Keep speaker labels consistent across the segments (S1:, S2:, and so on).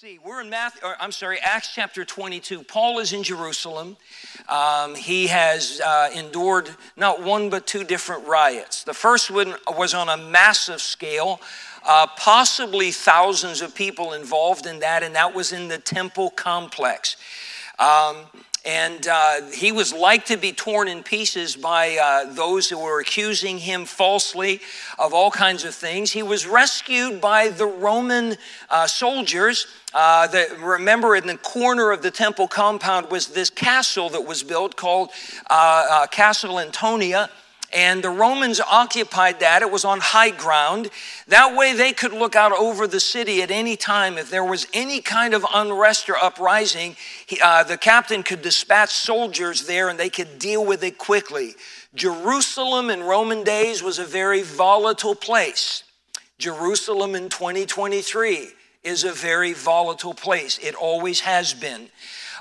S1: see. We're in Matthew, or, I'm sorry, Acts chapter 22. Paul is in Jerusalem. Um, he has uh, endured not one but two different riots. The first one was on a massive scale, uh, possibly thousands of people involved in that, and that was in the temple complex. Um, and uh, he was like to be torn in pieces by uh, those who were accusing him falsely of all kinds of things. He was rescued by the Roman uh, soldiers. Uh, remember, in the corner of the temple compound was this castle that was built called uh, uh, Castle Antonia and the Romans occupied that. It was on high ground. That way they could look out over the city at any time. If there was any kind of unrest or uprising, he, uh, the captain could dispatch soldiers there and they could deal with it quickly. Jerusalem in Roman days was a very volatile place. Jerusalem in 2023 is a very volatile place. It always has been.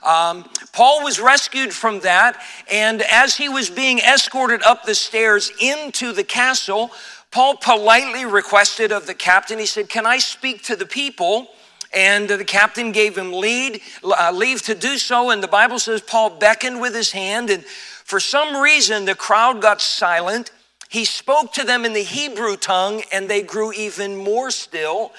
S1: Um, Paul was rescued from that, and as he was being escorted up the stairs into the castle, Paul politely requested of the captain, he said, Can I speak to the people? And the captain gave him lead, uh, leave to do so. And the Bible says Paul beckoned with his hand, and for some reason the crowd got silent. He spoke to them in the Hebrew tongue, and they grew even more still.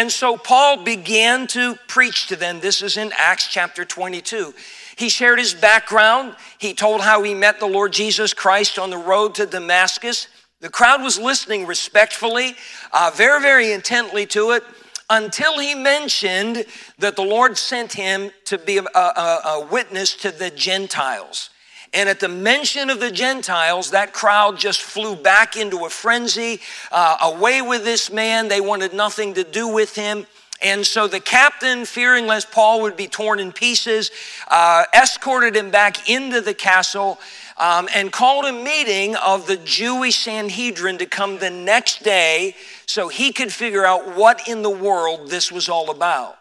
S1: And so Paul began to preach to them. This is in Acts chapter 22. He shared his background. He told how he met the Lord Jesus Christ on the road to Damascus. The crowd was listening respectfully, uh, very, very intently to it, until he mentioned that the Lord sent him to be a, a, a witness to the Gentiles. And at the mention of the Gentiles, that crowd just flew back into a frenzy, uh, away with this man. They wanted nothing to do with him. And so the captain, fearing lest Paul would be torn in pieces, uh, escorted him back into the castle um, and called a meeting of the Jewish Sanhedrin to come the next day so he could figure out what in the world this was all about.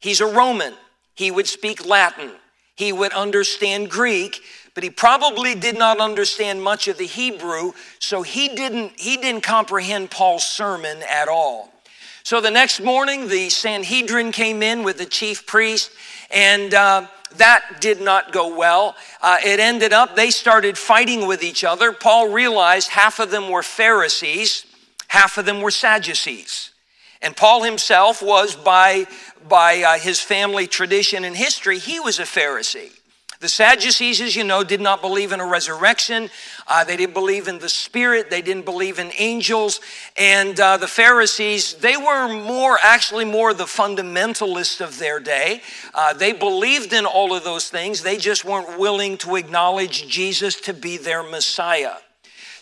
S1: He's a Roman, he would speak Latin, he would understand Greek but he probably did not understand much of the Hebrew, so he didn't, he didn't comprehend Paul's sermon at all. So the next morning, the Sanhedrin came in with the chief priest, and uh, that did not go well. Uh, it ended up, they started fighting with each other. Paul realized half of them were Pharisees, half of them were Sadducees. And Paul himself was, by, by uh, his family tradition and history, he was a Pharisee. The Sadducees, as you know, did not believe in a resurrection. Uh, they didn't believe in the Spirit. They didn't believe in angels. And uh, the Pharisees, they were more, actually, more the fundamentalists of their day. Uh, they believed in all of those things. They just weren't willing to acknowledge Jesus to be their Messiah.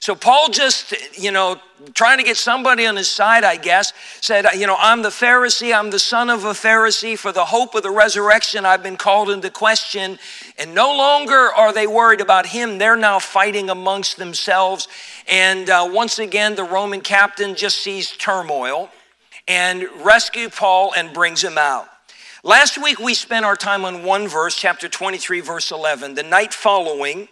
S1: So Paul just, you know, trying to get somebody on his side, I guess, said, you know, I'm the Pharisee, I'm the son of a Pharisee. For the hope of the resurrection, I've been called into question. And no longer are they worried about him. They're now fighting amongst themselves. And uh, once again, the Roman captain just sees turmoil and rescues Paul and brings him out. Last week, we spent our time on one verse, chapter 23, verse 11. The night following,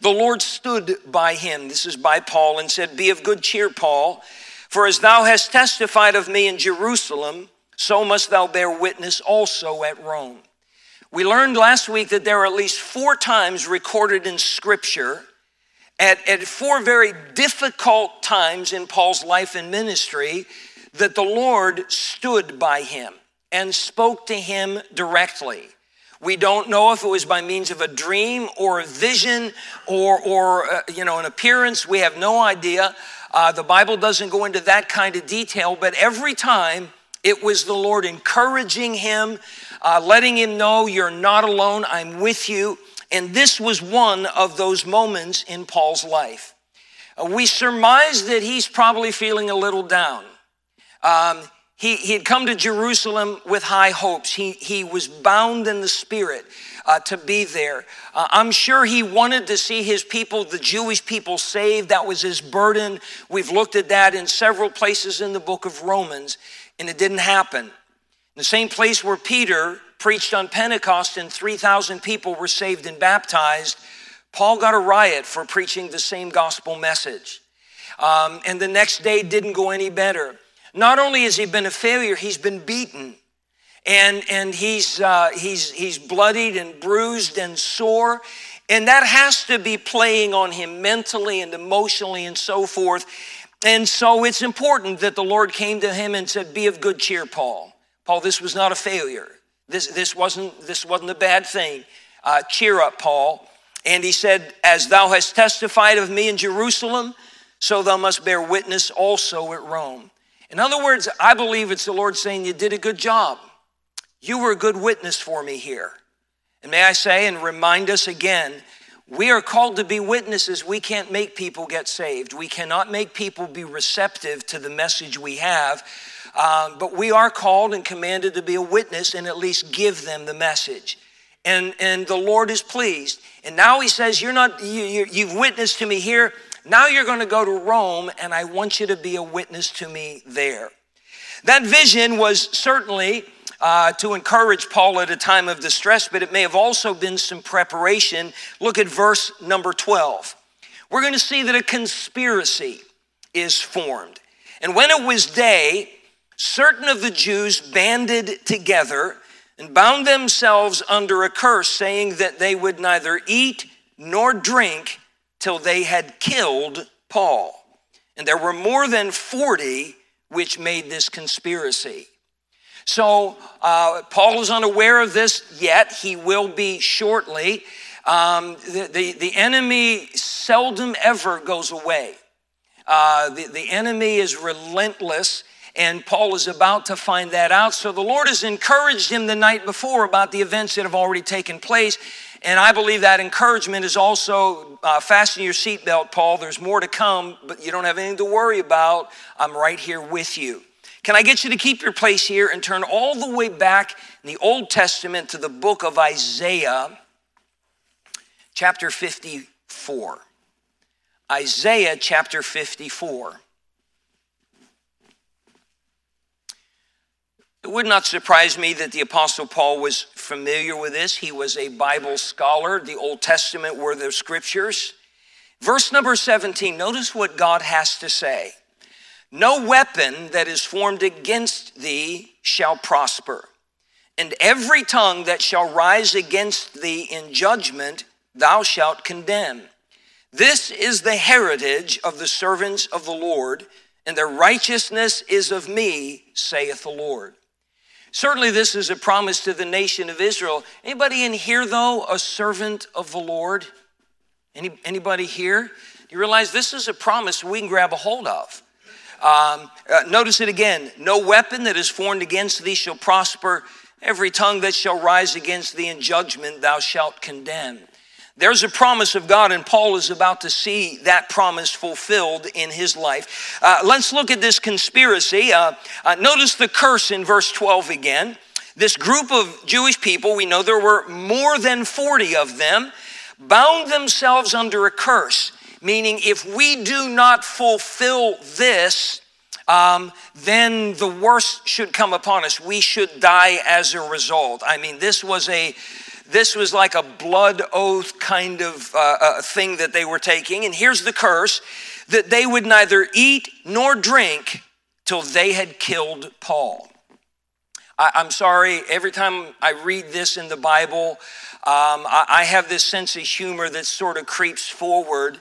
S1: the Lord stood by him, this is by Paul, and said, Be of good cheer, Paul, for as thou hast testified of me in Jerusalem, so must thou bear witness also at Rome. We learned last week that there are at least four times recorded in Scripture at, at four very difficult times in Paul's life and ministry that the Lord stood by him and spoke to him directly. We don't know if it was by means of a dream or a vision or, or uh, you know, an appearance. We have no idea. Uh, the Bible doesn't go into that kind of detail, but every time it was the Lord encouraging him, uh, letting him know, You're not alone, I'm with you. And this was one of those moments in Paul's life. Uh, we surmise that he's probably feeling a little down. Um, he, he had come to Jerusalem with high hopes. He, he was bound in the spirit uh, to be there. Uh, I'm sure he wanted to see his people, the Jewish people, saved. That was his burden. We've looked at that in several places in the book of Romans, and it didn't happen. In the same place where Peter preached on Pentecost and 3,000 people were saved and baptized, Paul got a riot for preaching the same gospel message. Um, and the next day didn't go any better. Not only has he been a failure, he's been beaten. and, and he's, uh, he's, he's bloodied and bruised and sore. And that has to be playing on him mentally and emotionally and so forth. And so it's important that the Lord came to him and said, Be of good cheer, Paul. Paul, this was not a failure. This, this, wasn't, this wasn't a bad thing. Uh, cheer up, Paul. And he said, As thou hast testified of me in Jerusalem, so thou must bear witness also at Rome. In other words, I believe it's the Lord saying, You did a good job. You were a good witness for me here. And may I say and remind us again, we are called to be witnesses. We can't make people get saved. We cannot make people be receptive to the message we have. Um, but we are called and commanded to be a witness and at least give them the message. And, and the Lord is pleased. And now He says, You're not, you, you, you've witnessed to me here. Now you're going to go to Rome, and I want you to be a witness to me there. That vision was certainly uh, to encourage Paul at a time of distress, but it may have also been some preparation. Look at verse number 12. We're going to see that a conspiracy is formed. And when it was day, certain of the Jews banded together and bound themselves under a curse, saying that they would neither eat nor drink till they had killed Paul. And there were more than 40 which made this conspiracy. So uh, Paul is unaware of this yet. He will be shortly. Um, the, the, the, enemy seldom ever goes away. Uh, the, the enemy is relentless, and Paul is about to find that out. So the Lord has encouraged him the night before about the events that have already taken place. And I believe that encouragement is also uh, fasten your seatbelt, Paul. There's more to come, but you don't have anything to worry about. I'm right here with you. Can I get you to keep your place here and turn all the way back in the Old Testament to the book of Isaiah, chapter 54? Isaiah chapter 54. It would not surprise me that the Apostle Paul was familiar with this. He was a Bible scholar. The Old Testament were the scriptures. Verse number 17, notice what God has to say. No weapon that is formed against thee shall prosper, and every tongue that shall rise against thee in judgment thou shalt condemn. This is the heritage of the servants of the Lord, and their righteousness is of me, saith the Lord. Certainly, this is a promise to the nation of Israel. Anybody in here, though, a servant of the Lord? Any, anybody here? You realize this is a promise we can grab a hold of. Um, uh, notice it again no weapon that is formed against thee shall prosper. Every tongue that shall rise against thee in judgment thou shalt condemn. There's a promise of God, and Paul is about to see that promise fulfilled in his life. Uh, let's look at this conspiracy. Uh, uh, notice the curse in verse 12 again. This group of Jewish people, we know there were more than 40 of them, bound themselves under a curse meaning if we do not fulfill this, um, then the worst should come upon us. We should die as a result. I mean, this was a this was like a blood oath kind of uh, uh, thing that they were taking. And here's the curse that they would neither eat nor drink till they had killed Paul. I, am sorry, every time I read this in the Bible, um, I, I have this sense of humor that sort of creeps forward.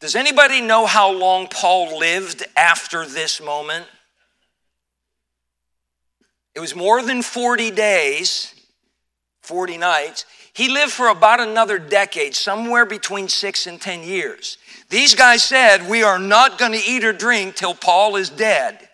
S1: Does anybody know how long Paul lived after this moment? It was more than 40 days, 40 nights. He lived for about another decade, somewhere between six and 10 years. These guys said, We are not going to eat or drink till Paul is dead.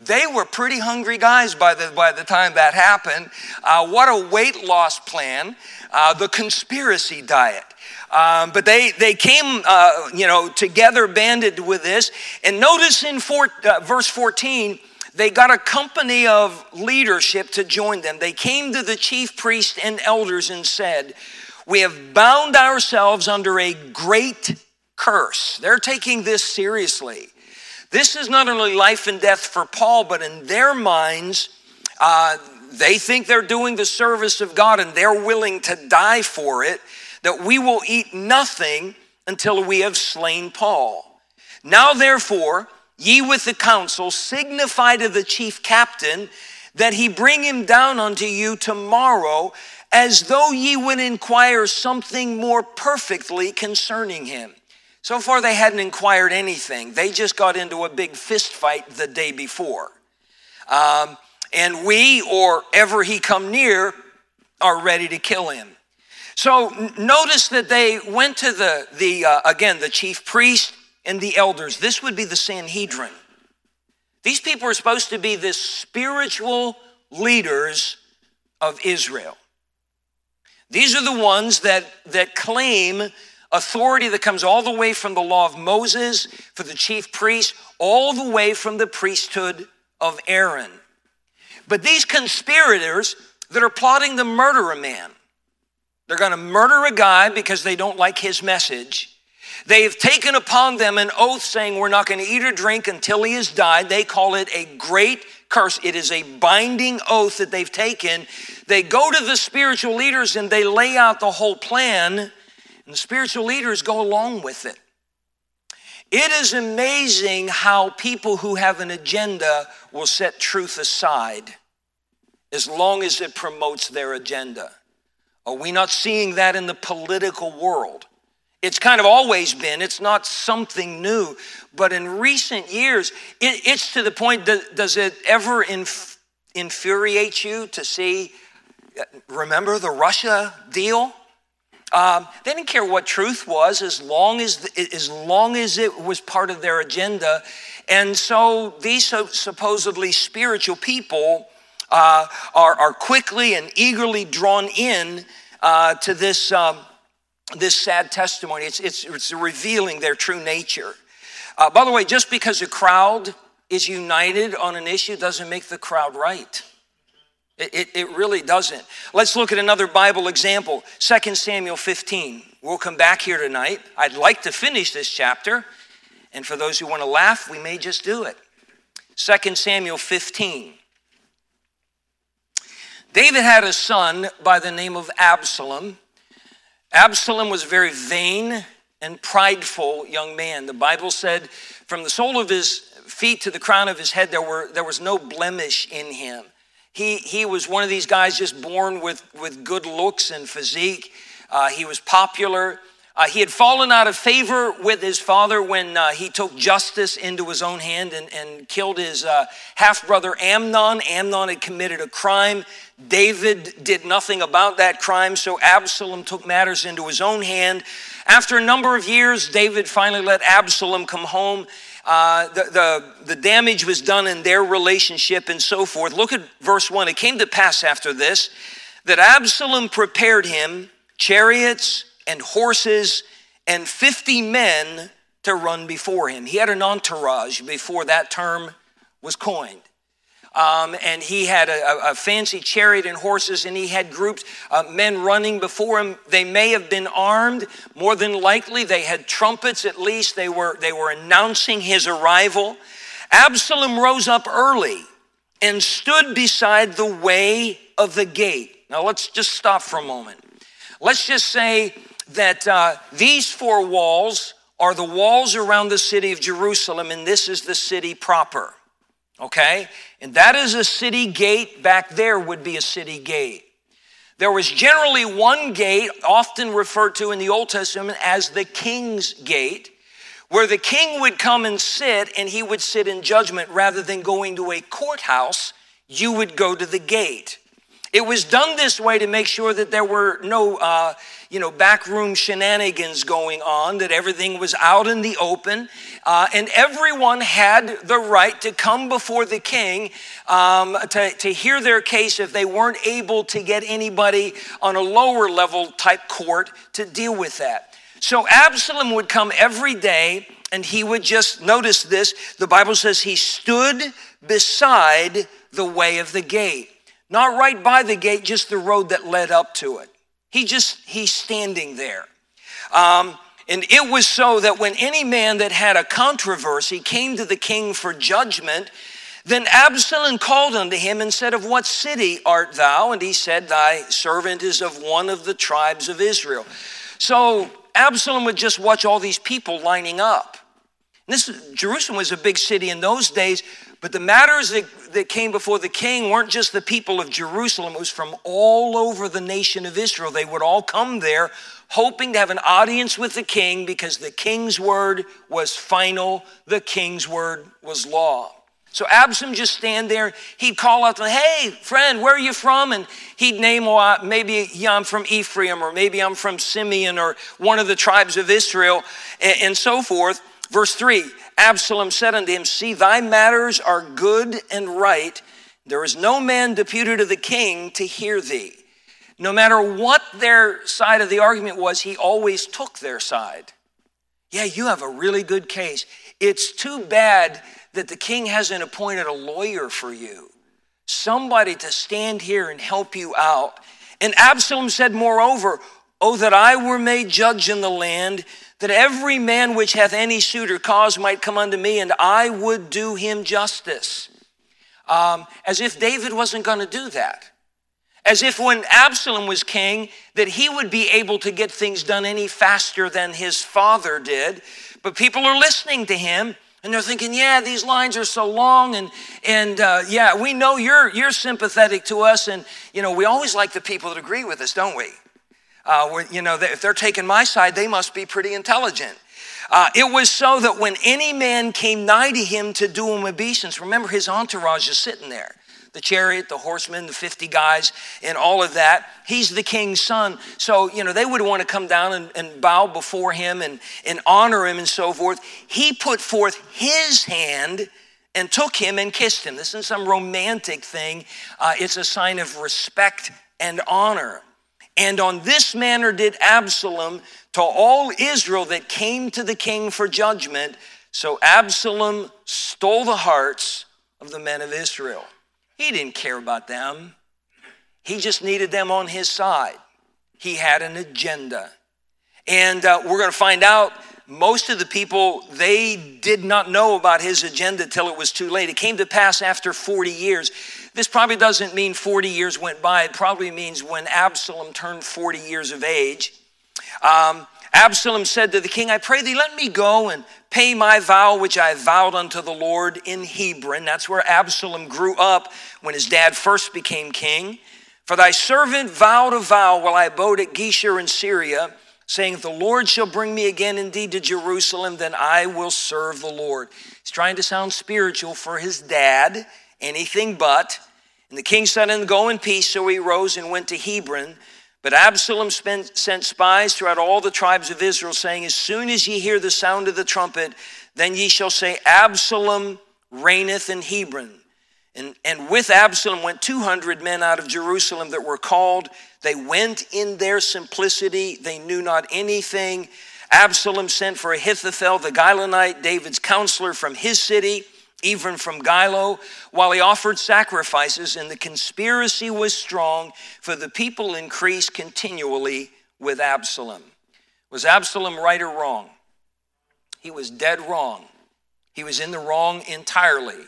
S1: They were pretty hungry guys by the, by the time that happened. Uh, what a weight loss plan. Uh, the conspiracy diet. Um, but they, they came, uh, you know, together, banded with this. And notice in four, uh, verse 14, they got a company of leadership to join them. They came to the chief priest and elders and said, We have bound ourselves under a great curse. They're taking this seriously. This is not only life and death for Paul, but in their minds, uh, they think they're doing the service of God and they're willing to die for it that we will eat nothing until we have slain Paul. Now, therefore, ye with the council signify to the chief captain that he bring him down unto you tomorrow, as though ye would inquire something more perfectly concerning him. So far, they hadn't inquired anything. They just got into a big fist fight the day before. Um, and we, or ever he come near, are ready to kill him. So notice that they went to the, the uh, again, the chief priest and the elders. This would be the Sanhedrin. These people are supposed to be the spiritual leaders of Israel. These are the ones that, that claim authority that comes all the way from the law of Moses for the chief priest, all the way from the priesthood of Aaron. But these conspirators that are plotting to murder a man, they're going to murder a guy because they don't like his message. They've taken upon them an oath saying, We're not going to eat or drink until he has died. They call it a great curse. It is a binding oath that they've taken. They go to the spiritual leaders and they lay out the whole plan, and the spiritual leaders go along with it. It is amazing how people who have an agenda will set truth aside as long as it promotes their agenda. Are we not seeing that in the political world? It's kind of always been, it's not something new. But in recent years, it, it's to the point that does it ever inf- infuriate you to see, remember the Russia deal? Um, they didn't care what truth was as long as, the, as long as it was part of their agenda. And so these so supposedly spiritual people uh, are, are quickly and eagerly drawn in uh, to this. Um, this sad testimony. It's, it's, it's revealing their true nature. Uh, by the way, just because a crowd is united on an issue doesn't make the crowd right. It, it, it, really doesn't. Let's look at another Bible example 2 Samuel 15. We'll come back here tonight. I'd like to finish this chapter, and for those who want to laugh, we may just do it. 2 Samuel 15. David had a son by the name of Absalom. Absalom was a very vain and prideful young man. The Bible said, from the sole of his feet to the crown of his head, there, were, there was no blemish in him. He, he was one of these guys just born with, with good looks and physique. Uh, he was popular. Uh, he had fallen out of favor with his father when uh, he took justice into his own hand and, and killed his uh, half brother Amnon. Amnon had committed a crime. David did nothing about that crime, so Absalom took matters into his own hand. After a number of years, David finally let Absalom come home. Uh, the, the, the damage was done in their relationship and so forth. Look at verse 1. It came to pass after this that Absalom prepared him chariots and horses and 50 men to run before him. He had an entourage before that term was coined. Um, and he had a, a, fancy chariot and horses, and he had groups, uh, men running before him. They may have been armed. More than likely, they had trumpets. At least they were they were announcing his arrival. Absalom rose up early and stood beside the way of the gate. Now let's just stop for a moment. Let's just say that uh, these four walls are the walls around the city of Jerusalem, and this is the city proper. Okay? And that is a city gate. Back there would be a city gate. There was generally one gate, often referred to in the Old Testament as the king's gate, where the king would come and sit and he would sit in judgment rather than going to a courthouse. You would go to the gate. It was done this way to make sure that there were no, uh, you know, backroom shenanigans going on, that everything was out in the open, uh, and everyone had the right to come before the king um, to, to hear their case if they weren't able to get anybody on a lower level type court to deal with that. So Absalom would come every day and he would just notice this. The Bible says he stood beside the way of the gate. Not right by the gate, just the road that led up to it. He just, he's standing there. Um, and it was so that when any man that had a controversy came to the king for judgment, then Absalom called unto him and said, Of what city art thou? And he said, Thy servant is of one of the tribes of Israel. So Absalom would just watch all these people lining up. This Jerusalem was a big city in those days, But the matters that, that came before the king weren't just the people of Jerusalem, it was from all over the nation of Israel. They would all come there hoping to have an audience with the king because the king's word was final, the king's word was law. So Absalom just stand there. He'd call out "Hey, friend, where are you from?" And he'd name, "Well, maybe yeah, I'm from Ephraim, or maybe I'm from Simeon, or one of the tribes of Israel, and, and so forth." Verse three: Absalom said unto him, "See, thy matters are good and right. There is no man deputed to the king to hear thee." No matter what their side of the argument was, he always took their side. Yeah, you have a really good case. It's too bad that the king hasn't appointed a lawyer for you, somebody to stand here and help you out. And Absalom said, Moreover, Oh, that I were made judge in the land, that every man which hath any suit or cause might come unto me, and I would do him justice. Um, as if David wasn't going to do that. As if when Absalom was king, that he would be able to get things done any faster than his father did. But people are listening to him and they're thinking, yeah, these lines are so long, and and uh, yeah, we know you're you're sympathetic to us, and you know we always like the people that agree with us, don't we? Uh, you know, if they're taking my side, they must be pretty intelligent. Uh, it was so that when any man came nigh to him to do him obeisance, remember his entourage is sitting there the chariot, the horsemen, the 50 guys, and all of that. He's the king's son. So, you know, they would want to come down and, and bow before him and, and honor him and so forth. He put forth his hand and took him and kissed him. This isn't some romantic thing, uh, it's a sign of respect and honor. And on this manner did Absalom to all Israel that came to the king for judgment. So Absalom stole the hearts of the men of Israel. He didn't care about them. He just needed them on his side. He had an agenda. And uh, we're going to find out most of the people, they did not know about his agenda till it was too late. It came to pass after 40 years. This probably doesn't mean 40 years went by. It probably means when Absalom turned 40 years of age. Um, Absalom said to the king, I pray thee, let me go and pay my vow which I vowed unto the Lord in Hebron. That's where Absalom grew up when his dad first became king. For thy servant vowed a vow while I abode at Geshur in Syria, saying, If the Lord shall bring me again indeed to Jerusalem, then I will serve the Lord. He's trying to sound spiritual for his dad, anything but. And the king said, And go in peace. So he rose and went to Hebron. But Absalom spent, sent spies throughout all the tribes of Israel, saying, As soon as ye hear the sound of the trumpet, then ye shall say, Absalom reigneth in Hebron. And, and with Absalom went 200 men out of Jerusalem that were called. They went in their simplicity, they knew not anything. Absalom sent for Ahithophel the Gilonite, David's counselor from his city even from Giloh, while he offered sacrifices, and the conspiracy was strong, for the people increased continually with Absalom. Was Absalom right or wrong? He was dead wrong. He was in the wrong entirely.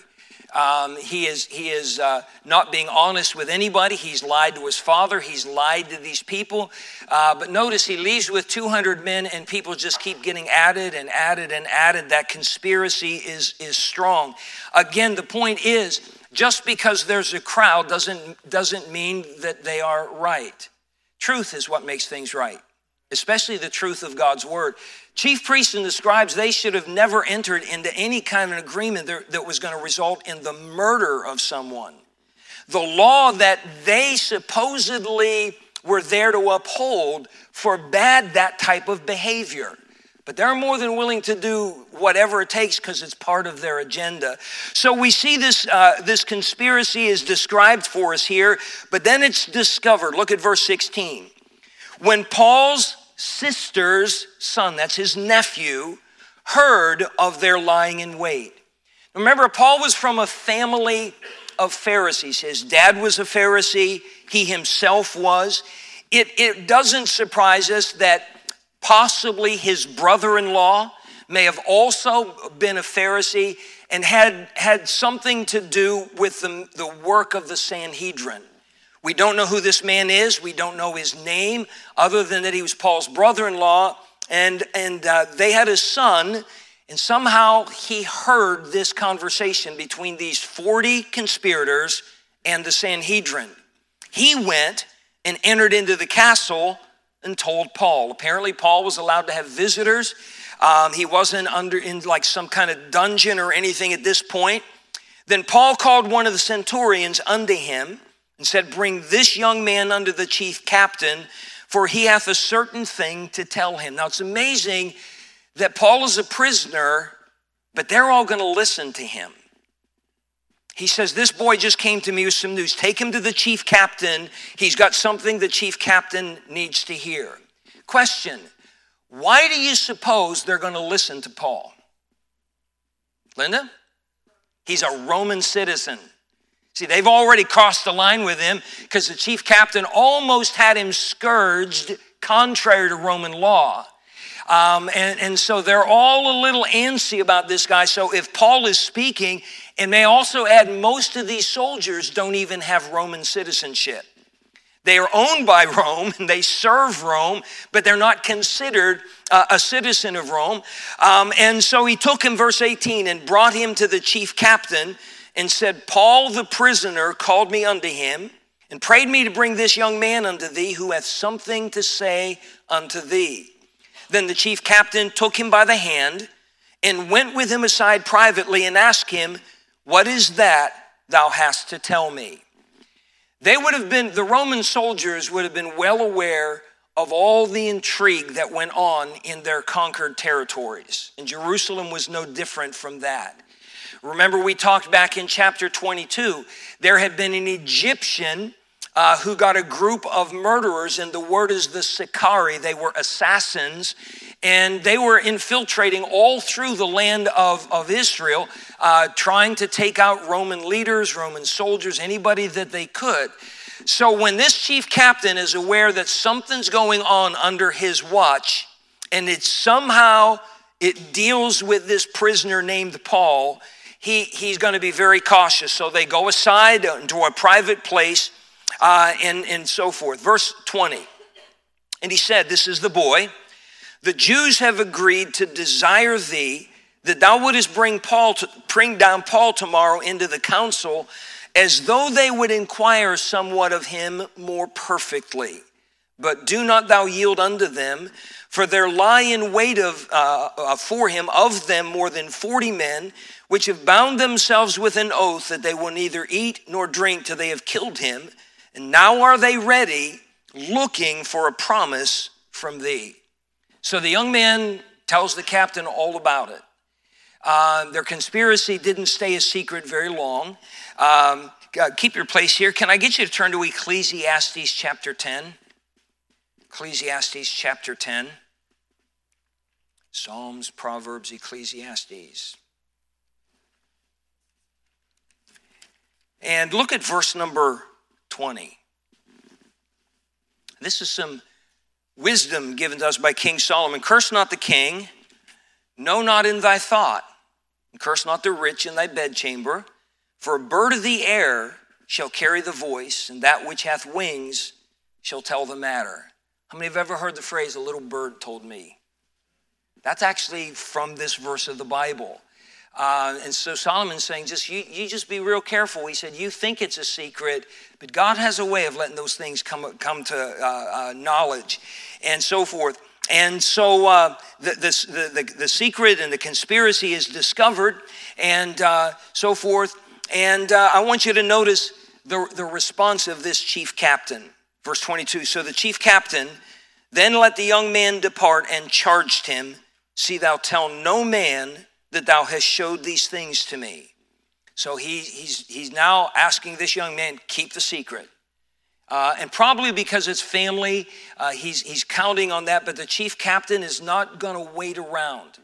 S1: Um, he is, he is uh, not being honest with anybody. He's lied to his father. He's lied to these people. Uh, but notice he leaves with 200 men, and people just keep getting added and added and added. That conspiracy is, is strong. Again, the point is just because there's a crowd doesn't, doesn't mean that they are right. Truth is what makes things right, especially the truth of God's word. Chief priests and the scribes, they should have never entered into any kind of agreement that was going to result in the murder of someone. The law that they supposedly were there to uphold forbade that type of behavior. But they're more than willing to do whatever it takes because it's part of their agenda. So we see this, uh, this conspiracy is described for us here, but then it's discovered. Look at verse 16. When Paul's sister's son, that's his nephew, heard of their lying in wait. Remember, Paul was from a family of Pharisees. His dad was a Pharisee, he himself was. It, it doesn't surprise us that possibly his brother in law may have also been a Pharisee and had, had something to do with the, the work of the Sanhedrin. We don't know who this man is. We don't know his name, other than that he was Paul's brother in law. And, and uh, they had a son, And somehow he heard this conversation between these 40 conspirators and the Sanhedrin. He went and entered into the castle and told Paul. Apparently, Paul was allowed to have visitors. Um, he wasn't under in like some kind of dungeon or anything at this point. Then Paul called one of the centurions unto him and said, Bring this young man unto the chief captain, for he hath a certain thing to tell him. Now it's amazing that Paul is a prisoner, but they're all going to listen to him. He says, This boy just came to me with some news. Take him to the chief captain. He's got something the chief captain needs to hear. Question Why do you suppose they're going to listen to Paul? Linda? He's a Roman citizen. See, they've already crossed the line with him because the chief captain almost had him scourged contrary to Roman law. Um, and, and so they're all a little antsy about this guy. So if Paul is speaking, and may also add, most of these soldiers don't even have Roman citizenship. They are owned by Rome and they serve Rome, but they're not considered uh, a citizen of Rome. Um, and so he took him, verse 18, and brought him to the chief captain and said, Paul the prisoner called me unto him and prayed me to bring this young man unto thee who hath something to say unto thee. Then the chief captain took him by the hand and went with him aside privately and asked him, What is that thou hast to tell me? They would have been, the Roman soldiers would have been well aware of all the intrigue that went on in their conquered territories. And Jerusalem was no different from that. Remember, we talked back in chapter 22, there had been an Egyptian uh, who got a group of murderers, and the word is the Sicarii. They were assassins, and they were infiltrating all through the land of, of Israel, uh, trying to take out Roman leaders, Roman soldiers, anybody that they could. So when this chief captain is aware that something's going on under his watch, and it somehow it deals with this prisoner named Paul, he, he's going to be very cautious. So they go aside into a private place uh, and, and so forth. Verse 20. And he said, This is the boy. The Jews have agreed to desire thee that thou wouldest bring Paul to, bring down Paul tomorrow into the council, as though they would inquire somewhat of him more perfectly. But do not thou yield unto them, for there lie in wait of, uh, uh, for him of them more than forty men, which have bound themselves with an oath that they will neither eat nor drink till they have killed him. And now are they ready, looking for a promise from thee. So the young man tells the captain all about it. Uh, their conspiracy didn't stay a secret very long. Um, keep your place here. Can I get you to turn to Ecclesiastes chapter 10? Ecclesiastes chapter 10. Psalms, Proverbs, Ecclesiastes. And look at verse number 20. This is some wisdom given to us by King Solomon. Curse not the king, know not in thy thought, and curse not the rich in thy bedchamber, for a bird of the air shall carry the voice, and that which hath wings shall tell the matter. How many have ever heard the phrase, a little bird told me? That's actually from this verse of the Bible. Uh, and so Solomon's saying, just you, you just be real careful. He said, you think it's a secret, but God has a way of letting those things come, come to uh, uh, knowledge and so forth. And so uh, the, the, the, the, secret and the conspiracy is discovered and uh, so forth. And uh, I want you to notice the, the response of this chief captain. Verse 22 So the chief captain then let the young man depart and charged him, See, thou tell no man that thou hast showed these things to me. So he, he's, he's now asking this young man, keep the secret. Uh, and probably because it's family, uh, he's, he's counting on that, but the chief captain is not going to wait around.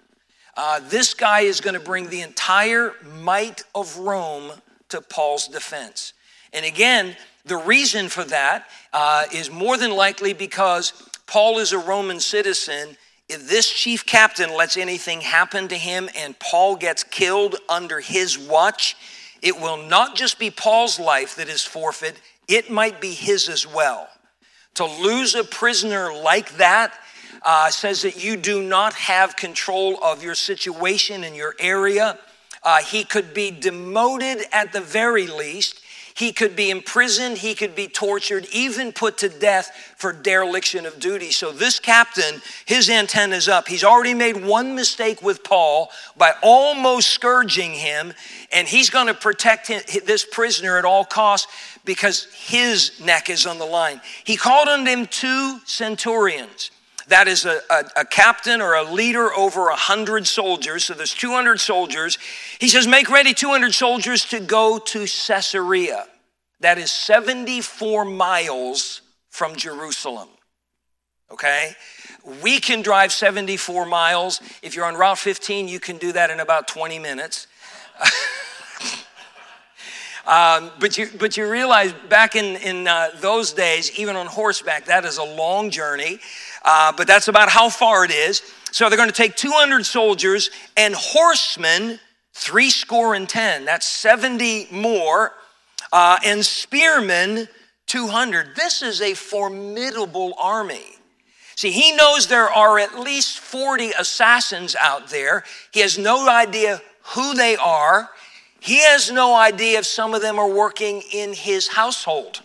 S1: Uh, this guy is going to bring the entire might of Rome to Paul's defense. And again, the reason for that uh, is more than likely because Paul is a Roman citizen if this chief captain lets anything happen to him and Paul gets killed under his watch, it will not just be Paul's life that is forfeit, it might be his as well. To lose a prisoner like that, uh, says that you do not have control of your situation in your area. Uh, he could be demoted at the very least. He could be imprisoned, he could be tortured, even put to death for dereliction of duty. So, this captain, his antenna's up. He's already made one mistake with Paul by almost scourging him, and he's going to protect this prisoner at all costs because his neck is on the line. He called on them two centurions. That is a, a, a, captain or a leader over a hundred soldiers. So there's 200 soldiers. He says, Make ready 200 soldiers to go to Caesarea. That is 74 miles from Jerusalem. Okay? We can drive 74 miles. If you're on Route 15, you can do that in about 20 minutes. Um, but, you, but you realize back in, in uh, those days, even on horseback, that is a long journey. Uh, but that's about how far it is. So they're going to take 200 soldiers and horsemen, three score and 10. That's 70 more. Uh, and spearmen, 200. This is a formidable army. See, he knows there are at least 40 assassins out there. He has no idea who they are. He has no idea if some of them are working in his household.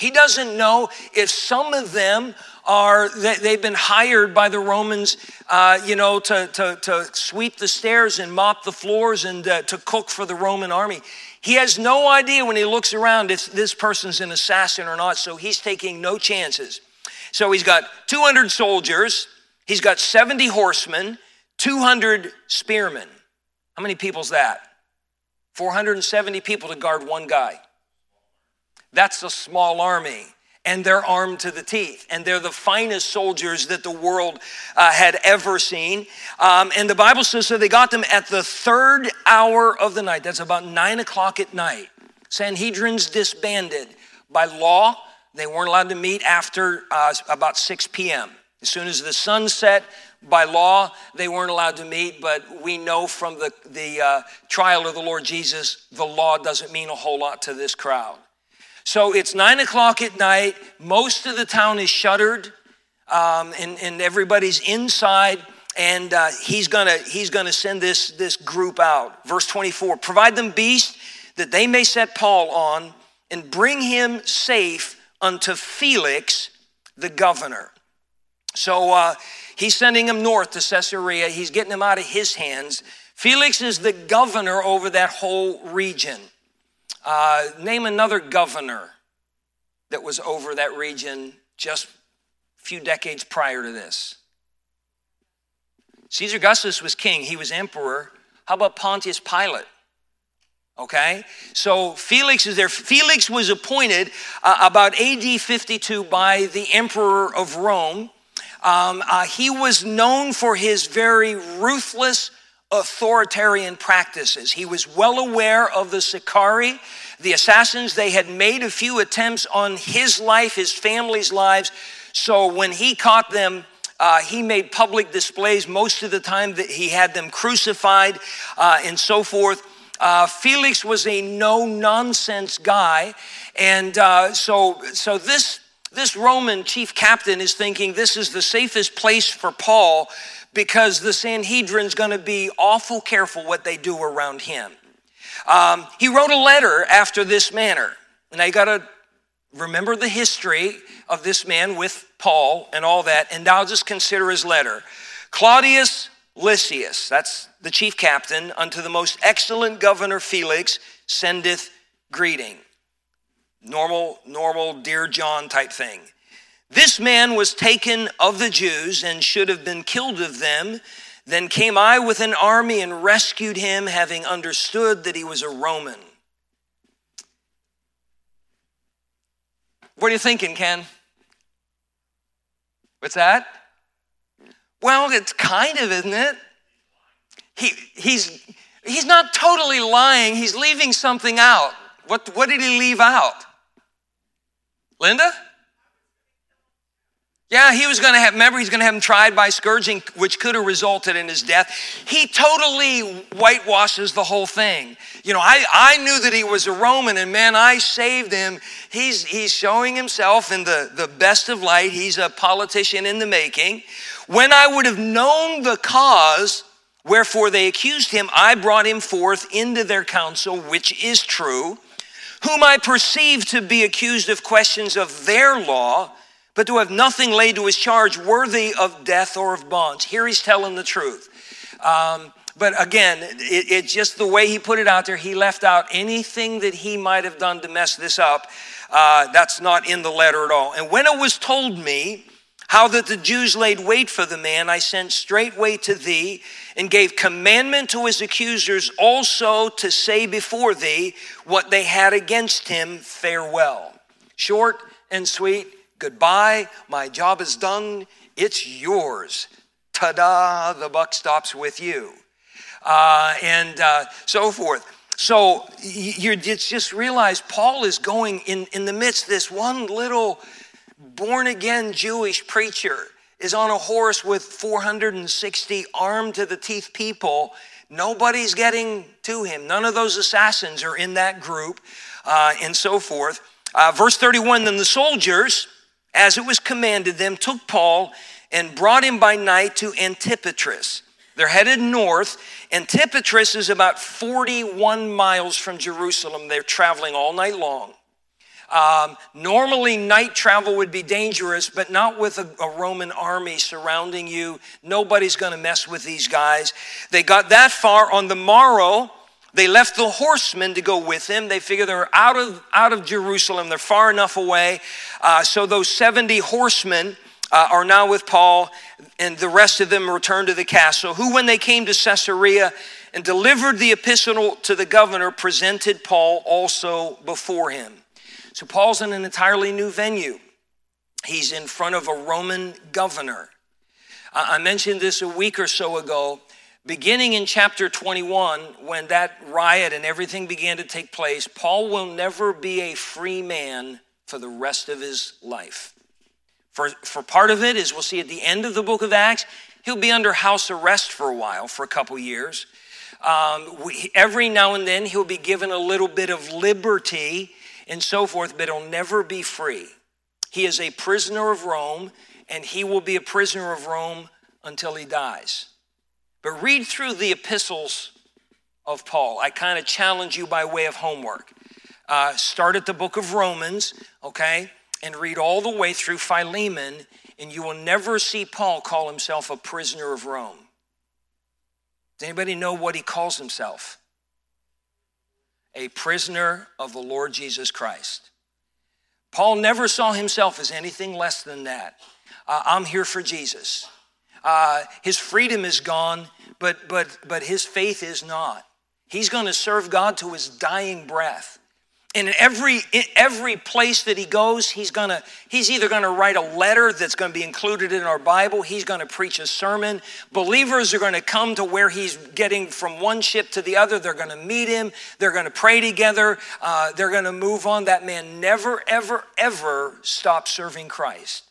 S1: He doesn't know if some of them are, they've been hired by the Romans, uh, you know, to, to, to sweep the stairs and mop the floors and uh, to cook for the Roman army. He has no idea when he looks around if this person's an assassin or not, so he's taking no chances. So he's got 200 soldiers, he's got 70 horsemen, 200 spearmen. How many people's that? 470 people to guard one guy. That's a small army. And they're armed to the teeth. And they're the finest soldiers that the world uh, had ever seen. Um, and the Bible says so they got them at the third hour of the night. That's about nine o'clock at night. Sanhedrin's disbanded. By law, they weren't allowed to meet after uh, about 6 p.m. As soon as the sun set, by law, they weren't allowed to meet, but we know from the, the uh, trial of the Lord Jesus, the law doesn't mean a whole lot to this crowd. So it's nine o'clock at night. Most of the town is shuttered, um, and, and everybody's inside. And uh, he's gonna he's gonna send this this group out. Verse 24: Provide them beasts that they may set Paul on, and bring him safe unto Felix the governor. So uh, He's sending him north to Caesarea. He's getting him out of his hands. Felix is the governor over that whole region. Uh, name another governor that was over that region just a few decades prior to this. Caesar Augustus was king, he was emperor. How about Pontius Pilate? Okay, so Felix is there. Felix was appointed uh, about AD 52 by the emperor of Rome. Um, uh, he was known for his very ruthless authoritarian practices. He was well aware of the Sicari, the assassins. They had made a few attempts on his life, his family's lives. So when he caught them, uh, he made public displays most of the time that he had them crucified uh, and so forth. Uh, Felix was a no nonsense guy. And uh, so, so this this Roman chief captain is thinking this is the safest place for Paul because the Sanhedrin's going to be awful careful what they do around him. Um, he wrote a letter after this manner. And I got to remember the history of this man with Paul and all that. And now just consider his letter. Claudius Lysias, that's the chief captain, unto the most excellent governor Felix, sendeth greeting. Normal, normal, dear John type thing. This man was taken of the Jews and should have been killed of them. Then came I with an army and rescued him, having understood that he was a Roman. What are you thinking, Ken? What's that? Well, it's kind of, isn't it? He, he's, he's not totally lying, he's leaving something out. What, what did he leave out? Linda? Yeah, he was going to have, remember, he's going to have him tried by scourging, which could have resulted in his death. He totally whitewashes the whole thing. You know, I, I knew that he was a Roman, and man, I saved him. He's, he's showing himself in the, the best of light. He's a politician in the making. When I would have known the cause, wherefore they accused him, I brought him forth into their council, which is true, whom I perceived to be accused of questions of their law but to have nothing laid to his charge worthy of death or of bonds. Here he's telling the truth. Um, but again, it, it's just the way he put it out there. He left out anything that he might have done to mess this up. Uh, that's not in the letter at all. And when it was told me how that the Jews laid wait for the man, I sent straightway to thee and gave commandment to his accusers also to say before thee what they had against him, farewell. Short and sweet Goodbye, my job is done, it's yours. Ta da, the buck stops with you. Uh, and uh, so forth. So you just realize Paul is going in, in the midst, this one little born again Jewish preacher is on a horse with 460 armed to the teeth people. Nobody's getting to him. None of those assassins are in that group, uh, and so forth. Uh, verse 31 Then the soldiers, as it was commanded them, took Paul and brought him by night to Antipatris. They're headed north. Antipatris is about 41 miles from Jerusalem. They're traveling all night long. Um, normally, night travel would be dangerous, but not with a, a Roman army surrounding you. Nobody's going to mess with these guys. They got that far. On the morrow, they left the horsemen to go with him. They figure they're out of, out of Jerusalem, they're far enough away. Uh, so those 70 horsemen uh, are now with Paul, and the rest of them return to the castle, who, when they came to Caesarea and delivered the epistle to the governor, presented Paul also before him. So Paul's in an entirely new venue. He's in front of a Roman governor. I mentioned this a week or so ago Beginning in chapter 21, when that riot and everything began to take place, Paul will never be a free man for the rest of his life. For, for part of it, as we'll see at the end of the book of Acts, he'll be under house arrest for a while, for a couple years. Um, we, every now and then, he'll be given a little bit of liberty and so forth, but he'll never be free. He is a prisoner of Rome, and he will be a prisoner of Rome until he dies. But read through the epistles of Paul. I kind of challenge you by way of homework. Uh, start at the book of Romans, okay, and read all the way through Philemon, and you will never see Paul call himself a prisoner of Rome. Does anybody know what he calls himself? A prisoner of the Lord Jesus Christ. Paul never saw himself as anything less than that. Uh, I'm here for Jesus. Uh, his freedom is gone, but, but, but his faith is not. He's going to serve God to his dying breath. And in every, in every place that he goes, he's, gonna, he's either going to write a letter that's going to be included in our Bible, he's going to preach a sermon. Believers are going to come to where he's getting from one ship to the other. They're going to meet him, they're going to pray together, uh, they're going to move on. That man never, ever, ever stopped serving Christ.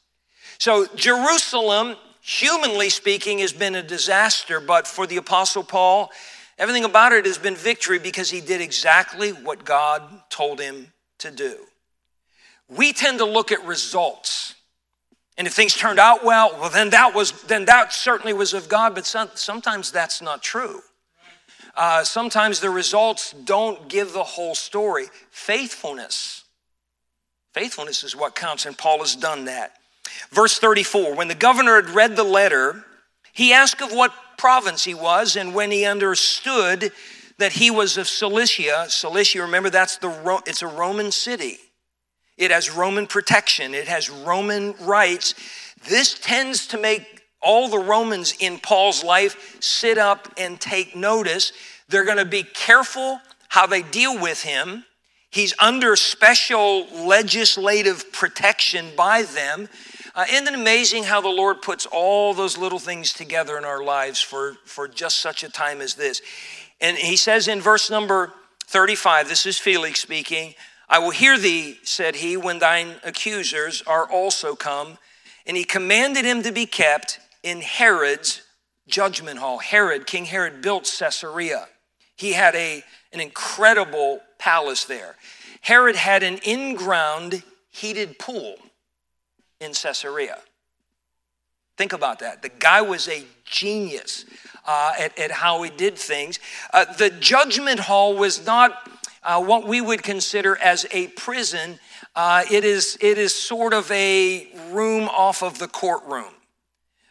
S1: So, Jerusalem humanly speaking, has been a disaster, but for the Apostle Paul, everything about it has been victory because he did exactly what God told him to do. We tend to look at results. And if things turned out well, well, then that was then that certainly was of God. But some, sometimes that's not true. Uh, sometimes the results don't give the whole story. Faithfulness, faithfulness is what counts, and Paul has done that. Verse 34 When the governor had read the letter, he asked of what province he was, and when he understood that he was of Cilicia, Cilicia, remember that's the it's a Roman city. It has Roman protection, it has Roman rights. This tends to make all the Romans in Paul's life sit up and take notice. They're going to be careful how they deal with him. He's under special legislative protection by them. Uh, isn't it amazing how the Lord puts all those little things together in our lives for, for just such a time as this? And he says in verse number 35, this is Felix speaking, I will hear thee, said he, when thine accusers are also come, and he commanded him to be kept in Herod's judgment hall. Herod, King Herod, built Caesarea. He had a, an incredible palace there. Herod had an in ground heated pool in Caesarea. Think about that. The guy was a genius uh, at, at, how he did things. Uh, the judgment hall was not uh, what we would consider as a prison, uh, it, is, it is sort of a room off of the courtroom.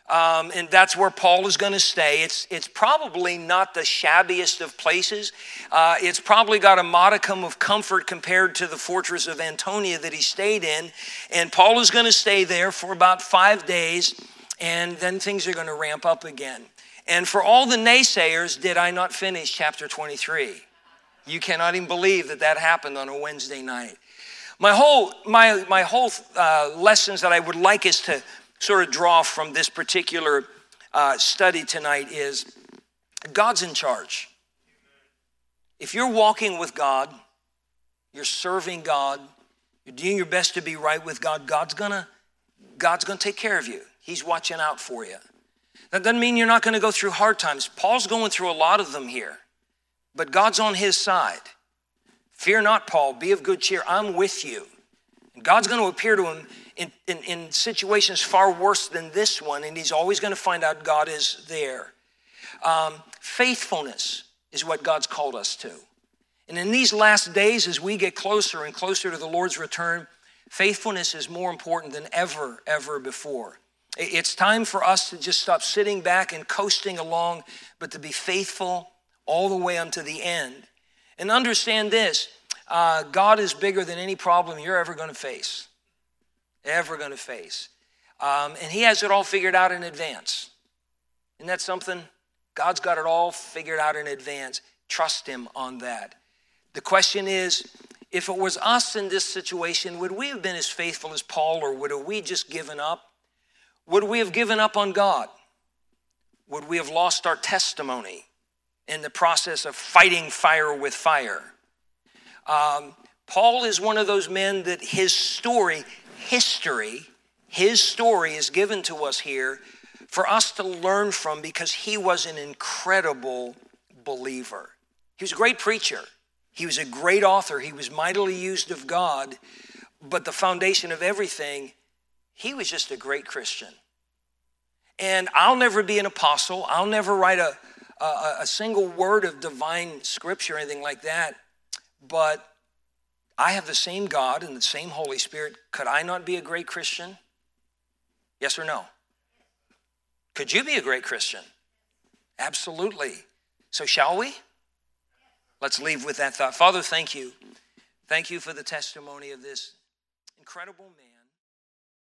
S1: Um, and that's where Paul is going to stay. It's, it's probably not the shabbiest of places. Uh, it's probably got a modicum of comfort compared to the fortress of Antonia that he stayed in. And Paul is going to stay there for about five days, and then things are going to ramp up again. And for all the naysayers, did I not finish chapter 23? You cannot even believe that that happened on a Wednesday night. My whole, my, my whole uh, lessons that I would like us to sort of draw from this particular uh, study tonight is God's in charge. If you're walking with God, you're serving God, you're doing your best to be right with God, God's gonna, God's gonna take care of you. He's watching out for you. That doesn't mean you're not gonna go through hard times. Paul's going through a lot of them here, but God's on his side. Fear not, Paul, be of good cheer. I'm with you. And God's to appear to him in, in, in situations far worse than this one, and he's always going to find out God is there. Um, faithfulness is what God's called us to. And in these last days, as we get closer and closer to the Lord's return, faithfulness is more important than ever, ever before. It's time for us to just stop sitting back and coasting along, but to be faithful all the way unto the end. And understand this uh, God is bigger than any problem you're ever going to face ever going to face. Um, and he has it all figured out in advance. Isn't that something? God's got it all figured out in advance. Trust him on that. The question is if it was us in this situation, would we have been as faithful as Paul or would we just given up? Would we have given up on God? Would we have lost our testimony in the process of fighting fire with fire? Um, Paul is one of those men that his story, history, his story is given to us here for us to learn from because he was an incredible believer. He was a great preacher, he was a great author, he was mightily used of God, but the foundation of everything, he was just a great Christian. And I'll never be an apostle, I'll never write a, a, a single word of divine scripture or anything like that, but I have the same God and the same Holy Spirit. Could I not be a great Christian? Yes or no? Could you be a great Christian? Absolutely. So, shall we? Let's leave with that thought. Father, thank you. Thank you for the testimony of this incredible man.